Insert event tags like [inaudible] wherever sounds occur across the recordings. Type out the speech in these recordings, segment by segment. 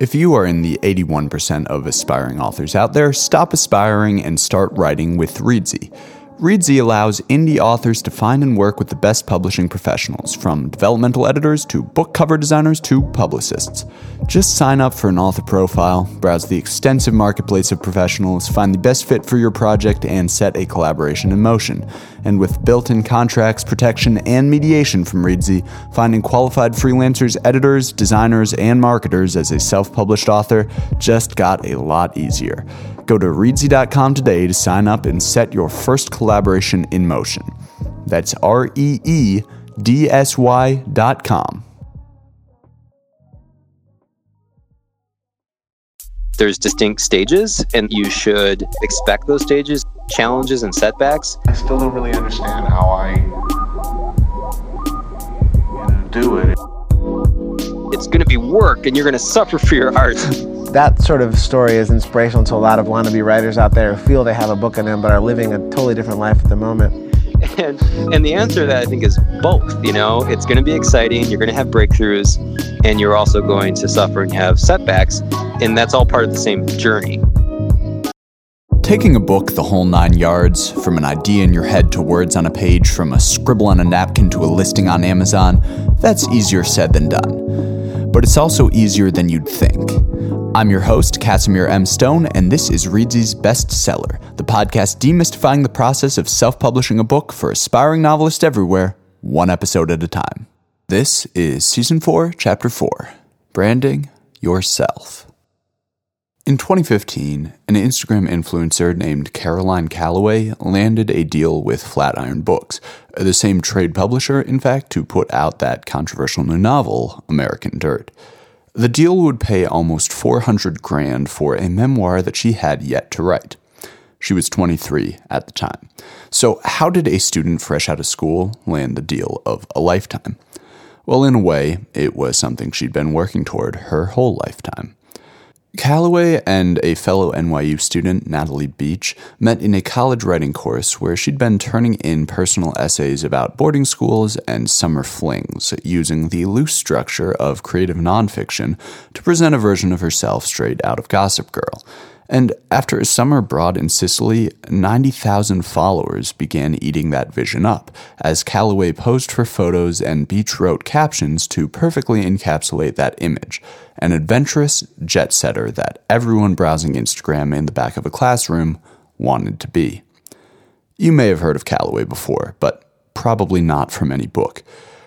If you are in the 81% of aspiring authors out there, stop aspiring and start writing with Reedsy. Reedsy allows indie authors to find and work with the best publishing professionals, from developmental editors to book cover designers to publicists. Just sign up for an author profile, browse the extensive marketplace of professionals, find the best fit for your project, and set a collaboration in motion. And with built in contracts, protection, and mediation from Reedsy, finding qualified freelancers, editors, designers, and marketers as a self published author just got a lot easier. Go to reedsy.com today to sign up and set your first collaboration in motion. That's R E E D S Y dot com. There's distinct stages, and you should expect those stages, challenges, and setbacks. I still don't really understand how I you know, do it. It's going to be work, and you're going to suffer for your art. [laughs] that sort of story is inspirational to a lot of wannabe writers out there who feel they have a book in them but are living a totally different life at the moment. [laughs] And and the answer to that I think is both. You know, it's going to be exciting. You're going to have breakthroughs, and you're also going to suffer and have setbacks, and that's all part of the same journey. Taking a book the whole nine yards, from an idea in your head to words on a page, from a scribble on a napkin to a listing on Amazon, that's easier said than done. But it's also easier than you'd think. I'm your host, Casimir M. Stone, and this is Reedsy's Bestseller, the podcast demystifying the process of self publishing a book for aspiring novelists everywhere, one episode at a time. This is Season 4, Chapter 4 Branding Yourself. In 2015, an Instagram influencer named Caroline Calloway landed a deal with Flatiron Books, the same trade publisher, in fact, to put out that controversial new novel, American Dirt. The deal would pay almost 400 grand for a memoir that she had yet to write. She was 23 at the time. So, how did a student fresh out of school land the deal of a lifetime? Well, in a way, it was something she'd been working toward her whole lifetime. Calloway and a fellow NYU student, Natalie Beach, met in a college writing course where she'd been turning in personal essays about boarding schools and summer flings, using the loose structure of creative nonfiction to present a version of herself straight out of Gossip Girl. And after a summer abroad in Sicily, 90,000 followers began eating that vision up, as Calloway posed for photos and Beach wrote captions to perfectly encapsulate that image an adventurous jet setter that everyone browsing Instagram in the back of a classroom wanted to be. You may have heard of Calloway before, but probably not from any book.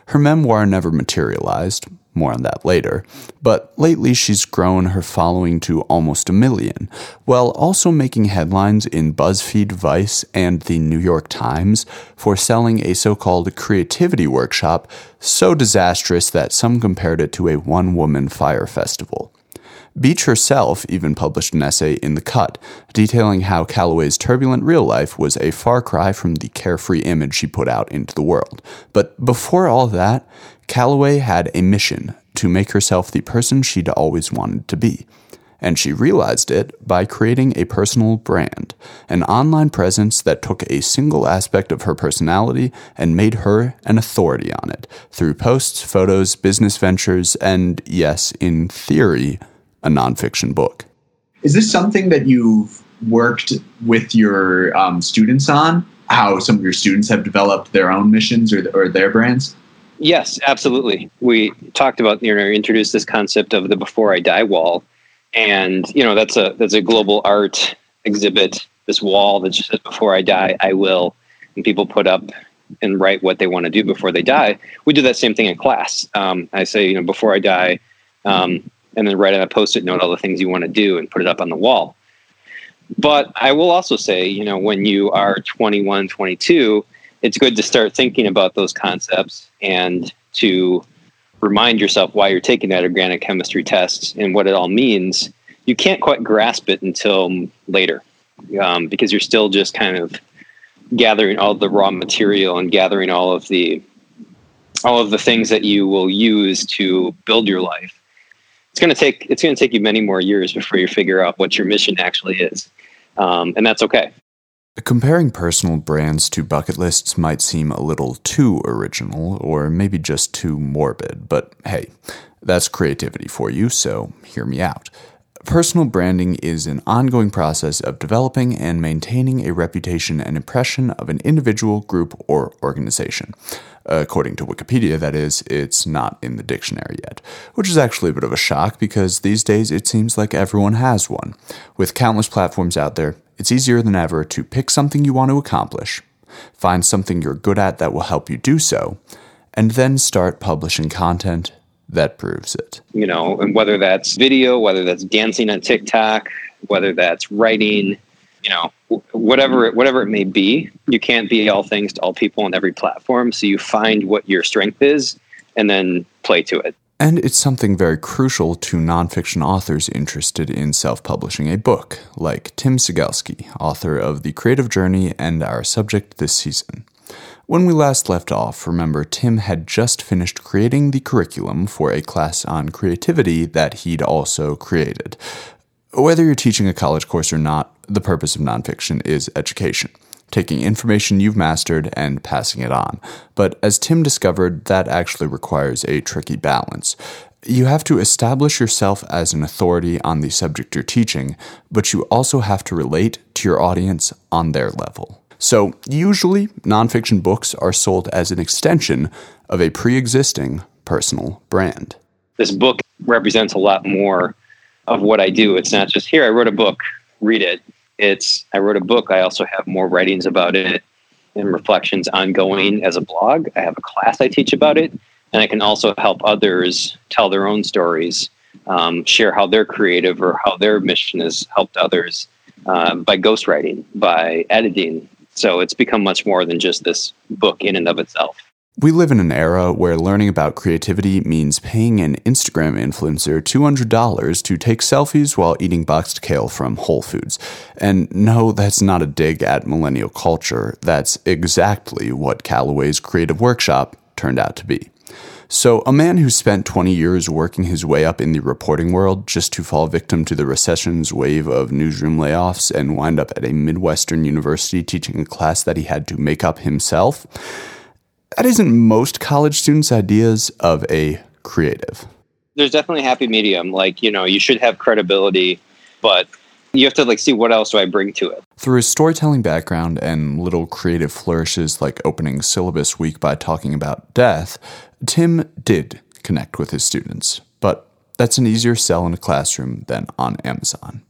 Her memoir never materialized, more on that later. But lately, she's grown her following to almost a million, while also making headlines in BuzzFeed, Vice, and the New York Times for selling a so called creativity workshop so disastrous that some compared it to a one woman Fyre Festival. Beach herself even published an essay in The Cut detailing how Calloway's turbulent real life was a far cry from the carefree image she put out into the world. But before all that, Calloway had a mission to make herself the person she'd always wanted to be. And she realized it by creating a personal brand, an online presence that took a single aspect of her personality and made her an authority on it through posts, photos, business ventures, and, yes, in theory, a nonfiction book. Is this something that you've worked with your um, students on? How some of your students have developed their own missions or, or their brands? Yes, absolutely. We talked about you know introduced this concept of the before I die wall, and you know that's a that's a global art exhibit. This wall that just says before I die I will, and people put up and write what they want to do before they die. We do that same thing in class. Um, I say you know before I die, um, and then write on a post-it note all the things you want to do and put it up on the wall. But I will also say, you know, when you are 21, 22, it's good to start thinking about those concepts and to remind yourself why you're taking that organic chemistry test and what it all means. You can't quite grasp it until later um, because you're still just kind of gathering all the raw material and gathering all of the all of the things that you will use to build your life. It's going to take it's going to take you many more years before you figure out what your mission actually is, um, and that's okay. Comparing personal brands to bucket lists might seem a little too original, or maybe just too morbid, but hey, That's creativity for you, so hear me out. Personal branding is an ongoing process of developing and maintaining a reputation and impression of an individual, group, or organization. According to Wikipedia, that is, it's not in the dictionary yet, which is actually a bit of a shock because these days it seems like everyone has one. With countless platforms out there, it's easier than ever to pick something you want to accomplish, find something you're good at that will help you do so, and then start publishing content that proves it. You know, and whether that's video, whether that's dancing on TikTok, whether that's writing, you know, whatever it, whatever it may be, you can't be all things to all people on every platform. So you find what your strength is and then play to it. And it's something very crucial to nonfiction authors interested in self publishing a book, like Tim Cigelske, author of The Creative Journey and our subject this season. When we last left off, remember Tim had just finished creating the curriculum for a class on creativity that he'd also created. Whether you're teaching a college course or not, the purpose of nonfiction is education, taking information you've mastered and passing it on. But as Tim discovered, that actually requires a tricky balance. You have to establish yourself as an authority on the subject you're teaching, but you also have to relate to your audience on their level. So, usually, nonfiction books are sold as an extension of a pre existing personal brand. This book represents a lot more of what I do. It's not just here, I wrote a book, read it. It's I wrote a book, I also have more writings about it and reflections ongoing as a blog. I have a class I teach about it, and I can also help others tell their own stories, um, share how they're creative or how their mission has helped others uh, by ghostwriting, by editing, so it's become much more than just this book in and of itself. We live in an era where learning about creativity means paying an Instagram influencer $200 to take selfies while eating boxed kale from Whole Foods. And no, that's not a dig at millennial culture. That's exactly what Calloway's creative workshop turned out to be. So, a man who spent 20 years working his way up in the reporting world just to fall victim to the recession's wave of newsroom layoffs and wind up at a Midwestern university teaching a class that he had to make up himself, that isn't most college students' ideas of a creative. There's definitely a happy medium. Like, you know, you should have credibility, but you have to like see what else do I bring to it. Through his storytelling background and little creative flourishes like opening syllabus week by talking about death, Tim did connect with his students, but that's an easier sell in a classroom than on Amazon.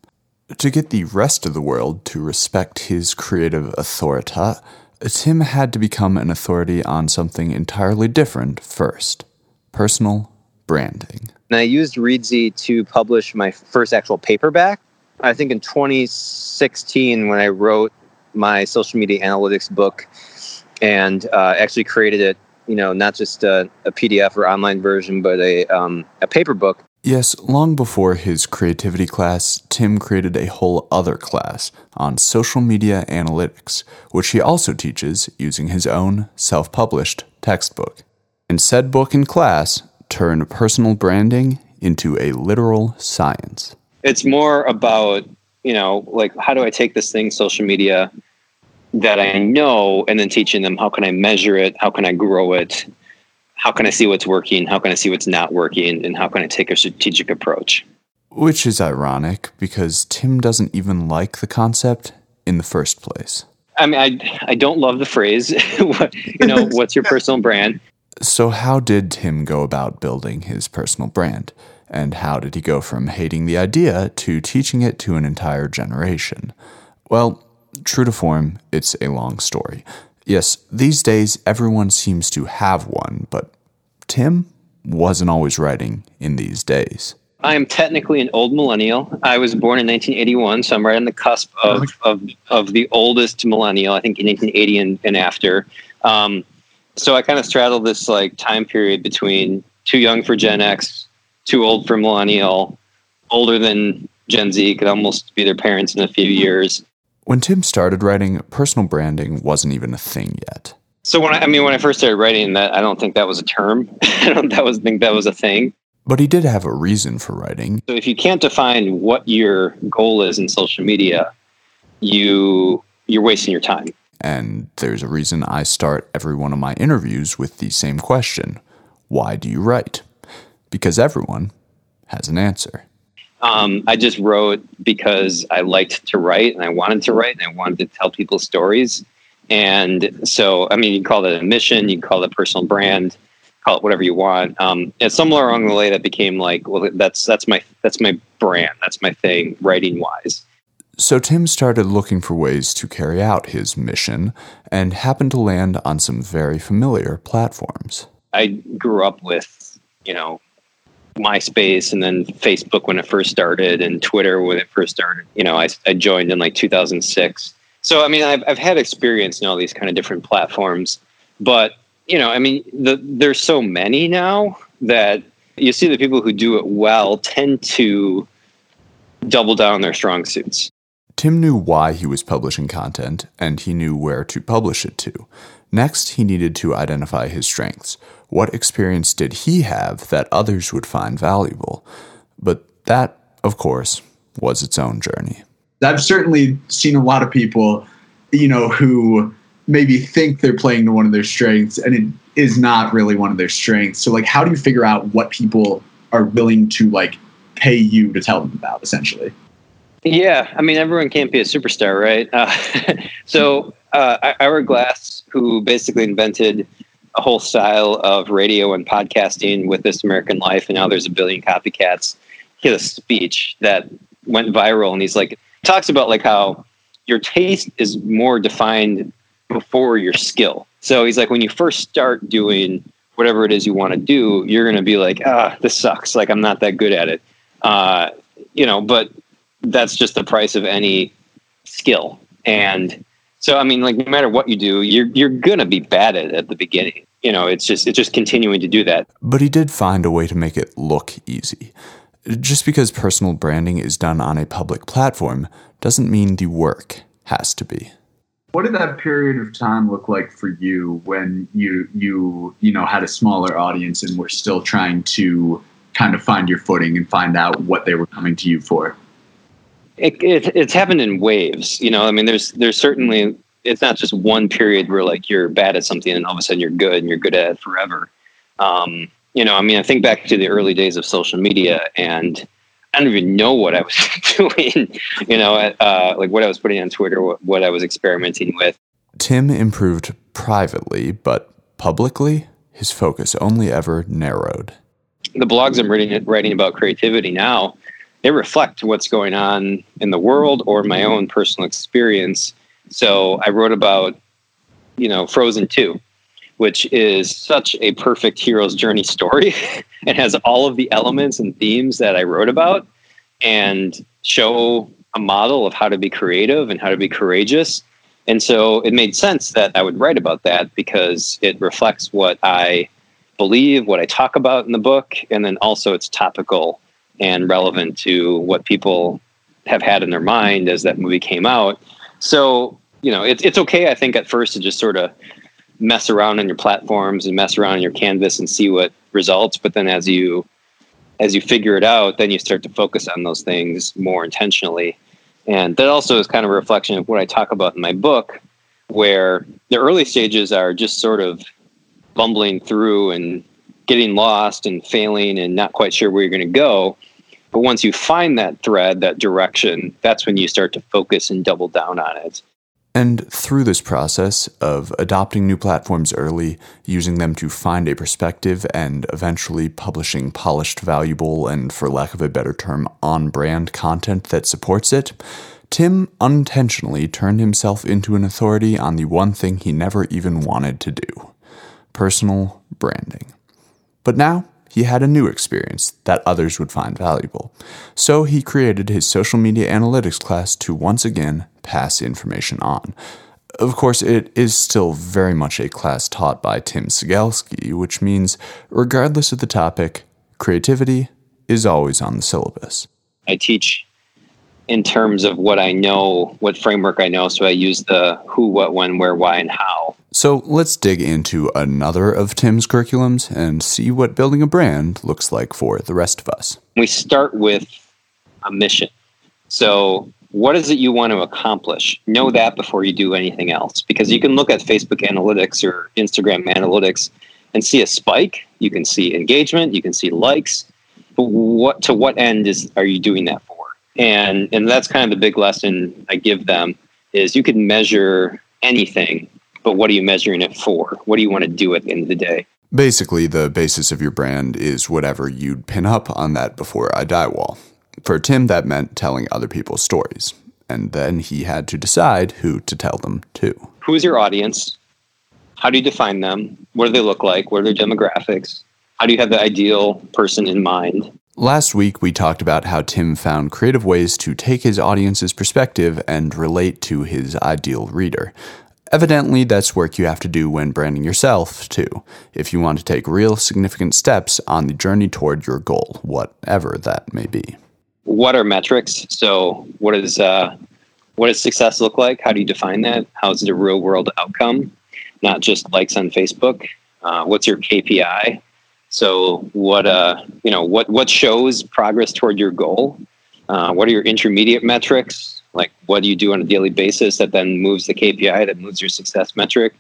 To get the rest of the world to respect his creative authority, Tim had to become an authority on something entirely different first personal branding. And I used Reedsy to publish my first actual paperback. I think in 2016, when I wrote my social media analytics book and uh, actually created it you know, not just a, a PDF or online version, but a, um, a paper book. Yes, long before his creativity class, Tim created a whole other class on social media analytics, which he also teaches using his own self published textbook. And said book and class turned personal branding into a literal science. It's more about, you know, like how do I take this thing, social media, that I know and then teaching them how can I measure it, how can I grow it, how can I see what's working, how can I see what's not working, and how can I take a strategic approach. Which is ironic because Tim doesn't even like the concept in the first place. I mean, I, I don't love the phrase, [laughs] you know, what's your [laughs] personal brand? So, how did Tim go about building his personal brand? And how did he go from hating the idea to teaching it to an entire generation? Well, True to form, it's a long story. Yes, these days everyone seems to have one, but Tim wasn't always writing in these days. I am technically an old millennial. I was born in 1981, so I'm right on the cusp of, of, of the oldest millennial, I think in 1980 and, and after. Um, so I kind of straddle this like time period between too young for Gen X, too old for millennial, older than Gen Z, could almost be their parents in a few years. When Tim started writing, personal branding wasn't even a thing yet. So when I, I mean when I first started writing that I don't think that was a term. [laughs] I don't that was think that was a thing. But he did have a reason for writing. So if you can't define what your goal is in social media, you you're wasting your time. And there's a reason I start every one of my interviews with the same question. Why do you write? Because everyone has an answer. Um, I just wrote because I liked to write and I wanted to write and I wanted to tell people stories. And so, I mean, you can call it a mission, you can call it a personal brand, call it whatever you want. Um, and somewhere along the way, that became like, well, that's that's my that's my brand, that's my thing, writing wise. So Tim started looking for ways to carry out his mission and happened to land on some very familiar platforms. I grew up with, you know, MySpace and then Facebook when it first started and Twitter when it first started. You know, I, I joined in like 2006. So, I mean, I've, I've had experience in all these kind of different platforms, but, you know, I mean, the, there's so many now that you see the people who do it well tend to double down on their strong suits. Tim knew why he was publishing content, and he knew where to publish it to. Next, he needed to identify his strengths. What experience did he have that others would find valuable? But that, of course, was its own journey. I've certainly seen a lot of people, you know, who maybe think they're playing to one of their strengths and it is not really one of their strengths. So like how do you figure out what people are willing to like pay you to tell them about essentially? Yeah, I mean everyone can't be a superstar, right? Uh, [laughs] so uh, Ira Glass, who basically invented a whole style of radio and podcasting with This American Life, and now there's a billion copycats. He had a speech that went viral, and he's like, talks about like how your taste is more defined before your skill. So he's like, when you first start doing whatever it is you want to do, you're going to be like, ah, this sucks. Like I'm not that good at it. Uh, you know, but that's just the price of any skill. And so, I mean, like no matter what you do, you're you're gonna be bad at it at the beginning. You know, it's just it's just continuing to do that. But he did find a way to make it look easy. Just because personal branding is done on a public platform doesn't mean the work has to be. What did that period of time look like for you when you you you know had a smaller audience and were still trying to kind of find your footing and find out what they were coming to you for? It, it, it's happened in waves. You know, I mean, there's there's certainly it's not just one period where like you're bad at something and all of a sudden you're good and you're good at it forever. Um, you know, I mean, I think back to the early days of social media and I don't even know what I was [laughs] doing, you know, uh, like what I was putting on Twitter, what, what I was experimenting with. Tim improved privately, but publicly, his focus only ever narrowed. The blogs I'm writing, writing about creativity now, they reflect what's going on in the world or my own personal experience. So I wrote about, you know, Frozen 2 which is such a perfect hero's journey story [laughs] and has all of the elements and themes that I wrote about and show a model of how to be creative and how to be courageous. And so it made sense that I would write about that because it reflects what I believe, what I talk about in the book, and then also it's topical and relevant to what people have had in their mind as that movie came out. So, you know, it's it's okay, I think, at first to just sort of mess around on your platforms and mess around on your canvas and see what results but then as you as you figure it out then you start to focus on those things more intentionally and that also is kind of a reflection of what i talk about in my book where the early stages are just sort of bumbling through and getting lost and failing and not quite sure where you're going to go but once you find that thread that direction that's when you start to focus and double down on it and through this process of adopting new platforms early, using them to find a perspective, and eventually publishing polished, valuable, and for lack of a better term, on brand content that supports it, Tim unintentionally turned himself into an authority on the one thing he never even wanted to do personal branding. But now, he had a new experience that others would find valuable. So he created his social media analytics class to once again pass information on. Of course, it is still very much a class taught by Tim Cigelske, which means, regardless of the topic, creativity is always on the syllabus. I teach in terms of what I know, what framework I know. So I use the who, what, when, where, why, and how. So let's dig into another of Tim's curriculums and see what building a brand looks like for the rest of us. We start with a mission. So, what is it you want to accomplish? Know that before you do anything else. Because you can look at Facebook analytics or Instagram analytics and see a spike. You can see engagement, you can see likes. But what to what end is are you doing that for? And and that's kind of the big lesson I give them is you can measure anything, but what are you measuring it for? What do you want to do at the end of the day? Basically, the basis of your brand is whatever you'd pin up on that before I die wall. For Tim, that meant telling other people's stories. And then he had to decide who to tell them to. Who's your audience? How do you define them? What do they look like? What are their demographics? How do you have the ideal person in mind? Last week, we talked about how Tim found creative ways to take his audience's perspective and relate to his ideal reader. Evidently, that's work you have to do when branding yourself, too, if you want to take real significant steps on the journey toward your goal, whatever that may be. What are metrics? So, what is uh, what does success look like? How do you define that? How is it a real world outcome, not just likes on Facebook? Uh, what's your KPI? So, what uh, you know, what what shows progress toward your goal? Uh, what are your intermediate metrics? Like what do you do on a daily basis that then moves the KPI that moves your success metric,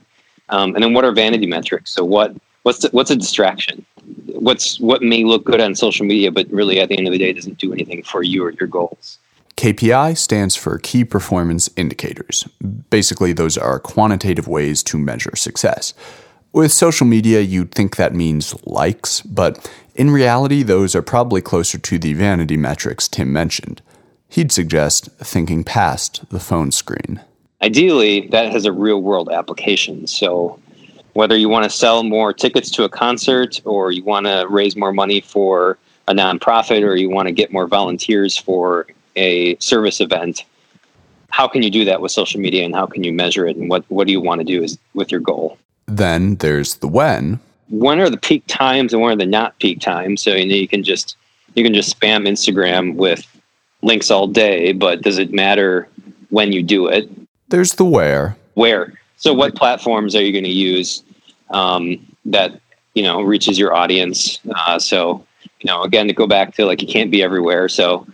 um, and then what are vanity metrics? So what what's the, what's a distraction? What's what may look good on social media, but really at the end of the day doesn't do anything for you or your goals. KPI stands for Key Performance Indicators. Basically, those are quantitative ways to measure success. With social media, you'd think that means likes, but in reality, those are probably closer to the vanity metrics Tim mentioned. He'd suggest thinking past the phone screen. Ideally, that has a real world application. So, whether you want to sell more tickets to a concert, or you want to raise more money for a nonprofit, or you want to get more volunteers for a service event, how can you do that with social media and how can you measure it? And what, what do you want to do is, with your goal? Then there's the when. When are the peak times and when are the not peak times? So you know you can just you can just spam Instagram with links all day, but does it matter when you do it? There's the where. Where? So, what platforms are you going to use um, that you know reaches your audience? Uh, so, you know, again, to go back to like you can't be everywhere. So,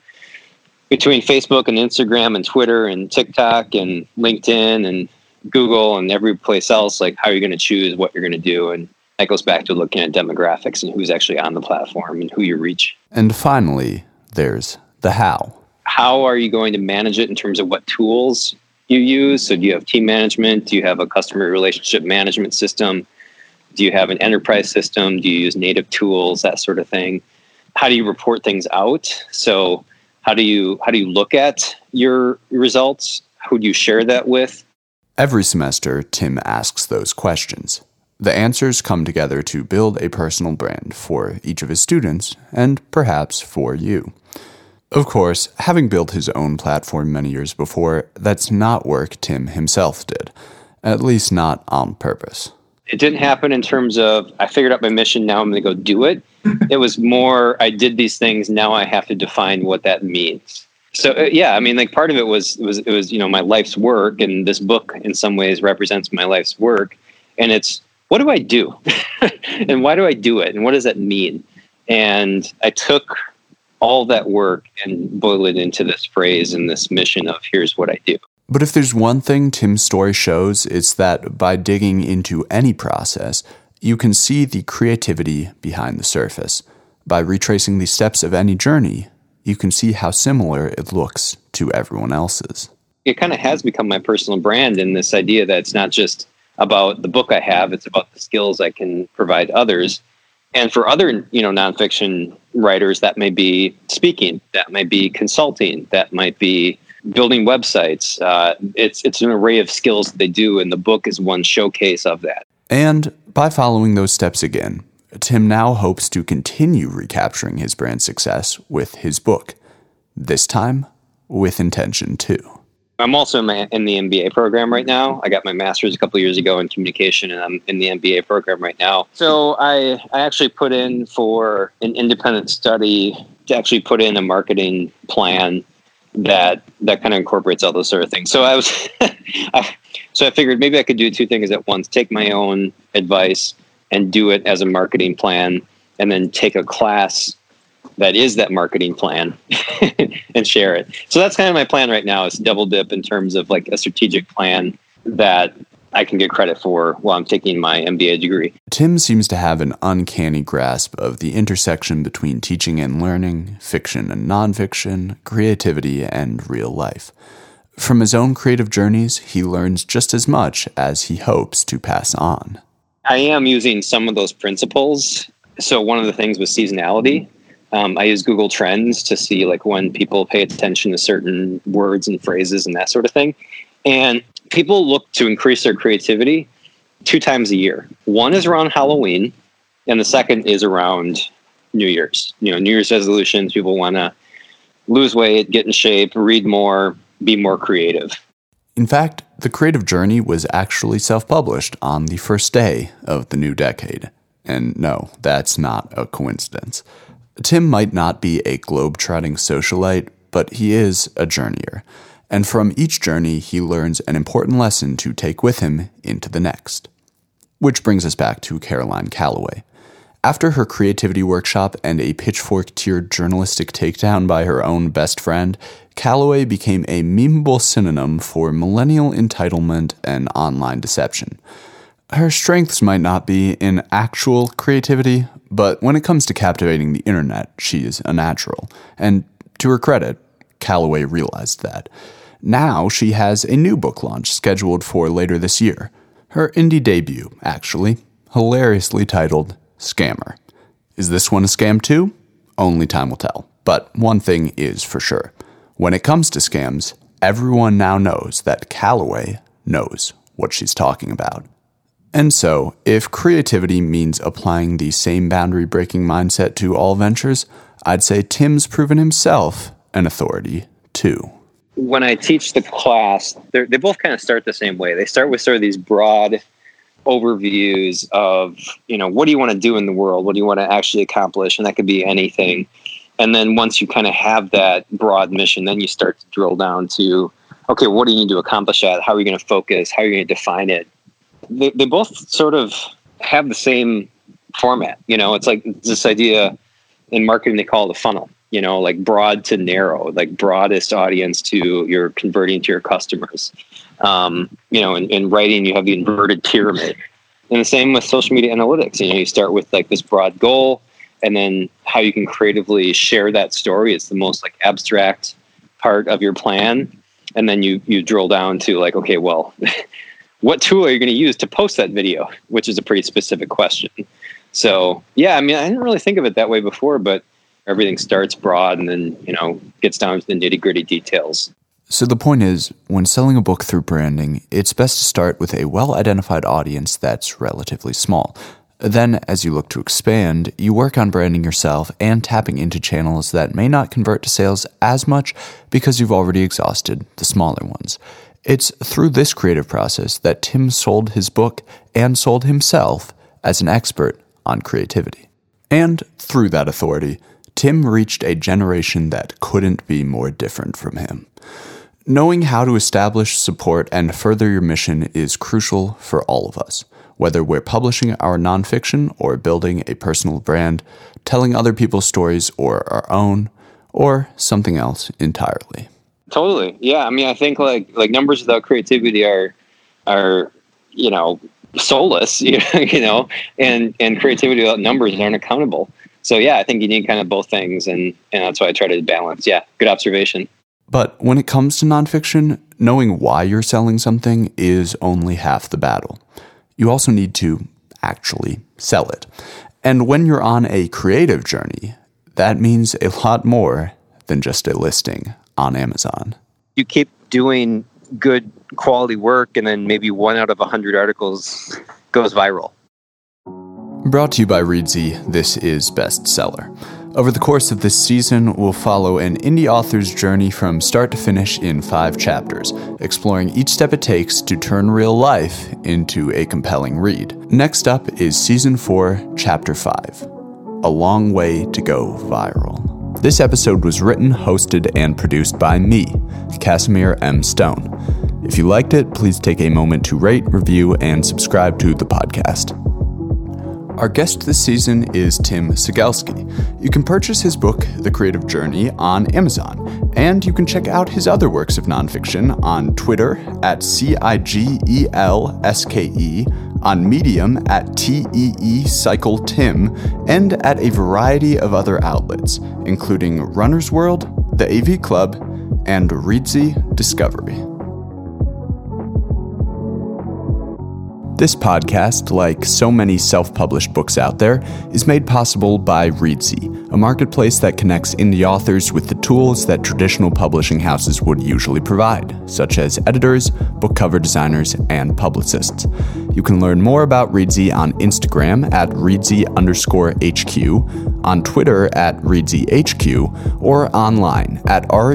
between Facebook and Instagram and Twitter and TikTok and LinkedIn and Google and every place else, like how are you going to choose what you're going to do? And that goes back to looking at demographics and who's actually on the platform and who you reach. And finally, there's the how. How are you going to manage it in terms of what tools you use? So, do you have team management? Do you have a customer relationship management system? Do you have an enterprise system? Do you use native tools? That sort of thing. How do you report things out? So, how do you how do you look at your results? Who do you share that with? Every semester, Tim asks those questions. The answers come together to build a personal brand for each of his students and perhaps for you. Of course, having built his own platform many years before, that's not work Tim himself did, at least not on purpose. It didn't happen in terms of I figured out my mission, now I'm going to go do it. [laughs] it was more I did these things, now I have to define what that means. So uh, yeah, I mean, like part of it was was it was you know my life's work, and this book in some ways represents my life's work, and it's what do I do, [laughs] and why do I do it, and what does that mean? And I took all that work and boil it into this phrase and this mission of here's what I do. But if there's one thing Tim's story shows, it's that by digging into any process, you can see the creativity behind the surface. By retracing the steps of any journey, you can see how similar it looks to everyone else's. It kind of has become my personal brand in this idea that it's not just about the book I have, it's about the skills I can provide others and for other you know nonfiction writers that may be speaking that might be consulting that might be building websites. Uh, it's it's an array of skills that they do and the book is one showcase of that. And by following those steps again tim now hopes to continue recapturing his brand success with his book this time with intention too I'm also in, my, in, the MBA program right now. I got my master's a couple years ago in communication, and I'm in the MBA program right now. So I, I actually put in for an independent study to actually put in a marketing plan that that kind of incorporates all those sort of things. So I was, [laughs] I, so I figured maybe I could do two things at once: take my own advice and do it as a marketing plan, and then take a class that is that marketing plan [laughs] and share it. So that's kind of my plan right now is double dip in terms of like a strategic plan that I can get credit for while I'm taking my MBA degree. Tim seems to have an uncanny grasp of the intersection between teaching and learning, fiction and nonfiction, creativity and real life. From his own creative journeys, he learns just as much as he hopes to pass on. I am using some of those principles. So, one of the things was seasonality. Um, I use Google Trends to see like when people pay attention to certain words and phrases and that sort of thing. And people look to increase their creativity two times a year. One is around Halloween, and the second is around New Year's. You know, New Year's resolutions. People want to lose weight, get in shape, read more, be more creative. In fact, the creative journey was actually self published on the first day of the new decade. And no, that's not a coincidence. Tim might not be a globe-trotting socialite, but he is a journeyer. And from each journey, he learns an important lesson to take with him into the next. Which brings us back to Caroline Calloway. After her creativity workshop and a pitchfork tiered journalistic takedown by her own best friend, Calloway became a memeable synonym for millennial entitlement and online deception. Her strengths might not be in actual creativity, but when it comes to captivating the internet, she is a natural. And to her credit, Calloway realized that. Now she has a new book launch scheduled for later this year. Her indie debut, actually, hilariously titled Scammer. Is this one a scam too? Only time will tell. But one thing is for sure. When it comes to scams, everyone now knows that Calloway knows what she's talking about. And so, if creativity means applying the same boundary breaking mindset to all ventures, I'd say Tim's proven himself an authority too. When I teach the class, they both kind of start the same way. They start with sort of these broad overviews of, you know, what do you want to do in the world? What do you want to actually accomplish? And that could be anything. And then once you kind of have that broad mission, then you start to drill down to, okay, what do you need to accomplish that? How are you going to focus? How are you going to define it? They, they both sort of have the same format. You know, it's like this idea in marketing they call it a funnel. You know, like broad to narrow, like broadest audience to you're converting to your customers. Um, you know, in, in writing you have the inverted pyramid. And the same with social media analytics. You know, you start with like this broad goal, and then how you can creatively share that story is the most like abstract part of your plan. And then you you drill down to like, okay, well, [laughs] what tool are you going to use to post that video? Which is a pretty specific question. So yeah, I mean, I didn't really think of it that way before, but everything starts broad and then you know gets down to the nitty gritty details. So the point is, when selling a book through branding, it's best to start with a well identified audience that's relatively small. Then, as you look to expand, you work on branding yourself and tapping into channels that may not convert to sales as much because you've already exhausted the smaller ones. It's through this creative process that Tim sold his book and sold himself as an expert on creativity. And through that authority, Tim reached a generation that couldn't be more different from him. Knowing how to establish, support, and further your mission is crucial for all of us, whether we're publishing our nonfiction or building a personal brand, telling other people's stories or our own, or something else entirely. Totally. Yeah. I mean, I think like like numbers without creativity are are you know soulless. [laughs] You know, and and creativity without numbers aren't accountable. So yeah, I think you need kind of both things, and and that's why I try to balance. Yeah, good observation. But when it comes to nonfiction, knowing why you're selling something is only half the battle. You also need to actually sell it. And when you're on a creative journey, that means a lot more than just a listing on Amazon. You keep doing good quality work, and then maybe one out of a hundred articles goes viral. Brought to you by Reedsy, this is Bestseller. Over the course of this season, we'll follow an indie author's journey from start to finish in five chapters, exploring each step it takes to turn real life into a compelling read. Next up is Season 4, Chapter 5 A Long Way to Go Viral. This episode was written, hosted, and produced by me, Casimir M. Stone. If you liked it, please take a moment to rate, review, and subscribe to the podcast. Our guest this season is Tim Cigelske. You can purchase his book, The Creative Journey, on Amazon, and you can check out his other works of nonfiction on Twitter at C I G E L S K E, on Medium at T E E Cycle Tim, and at a variety of other outlets, including Runner's World, the AV Club, and Reedsy Discovery. This podcast, like so many self published books out there, is made possible by Reedsy, a marketplace that connects indie authors with the tools that traditional publishing houses would usually provide, such as editors, book cover designers, and publicists. You can learn more about Reedsy on Instagram at Reedsy underscore HQ, on Twitter at Reedsy HQ, or online at R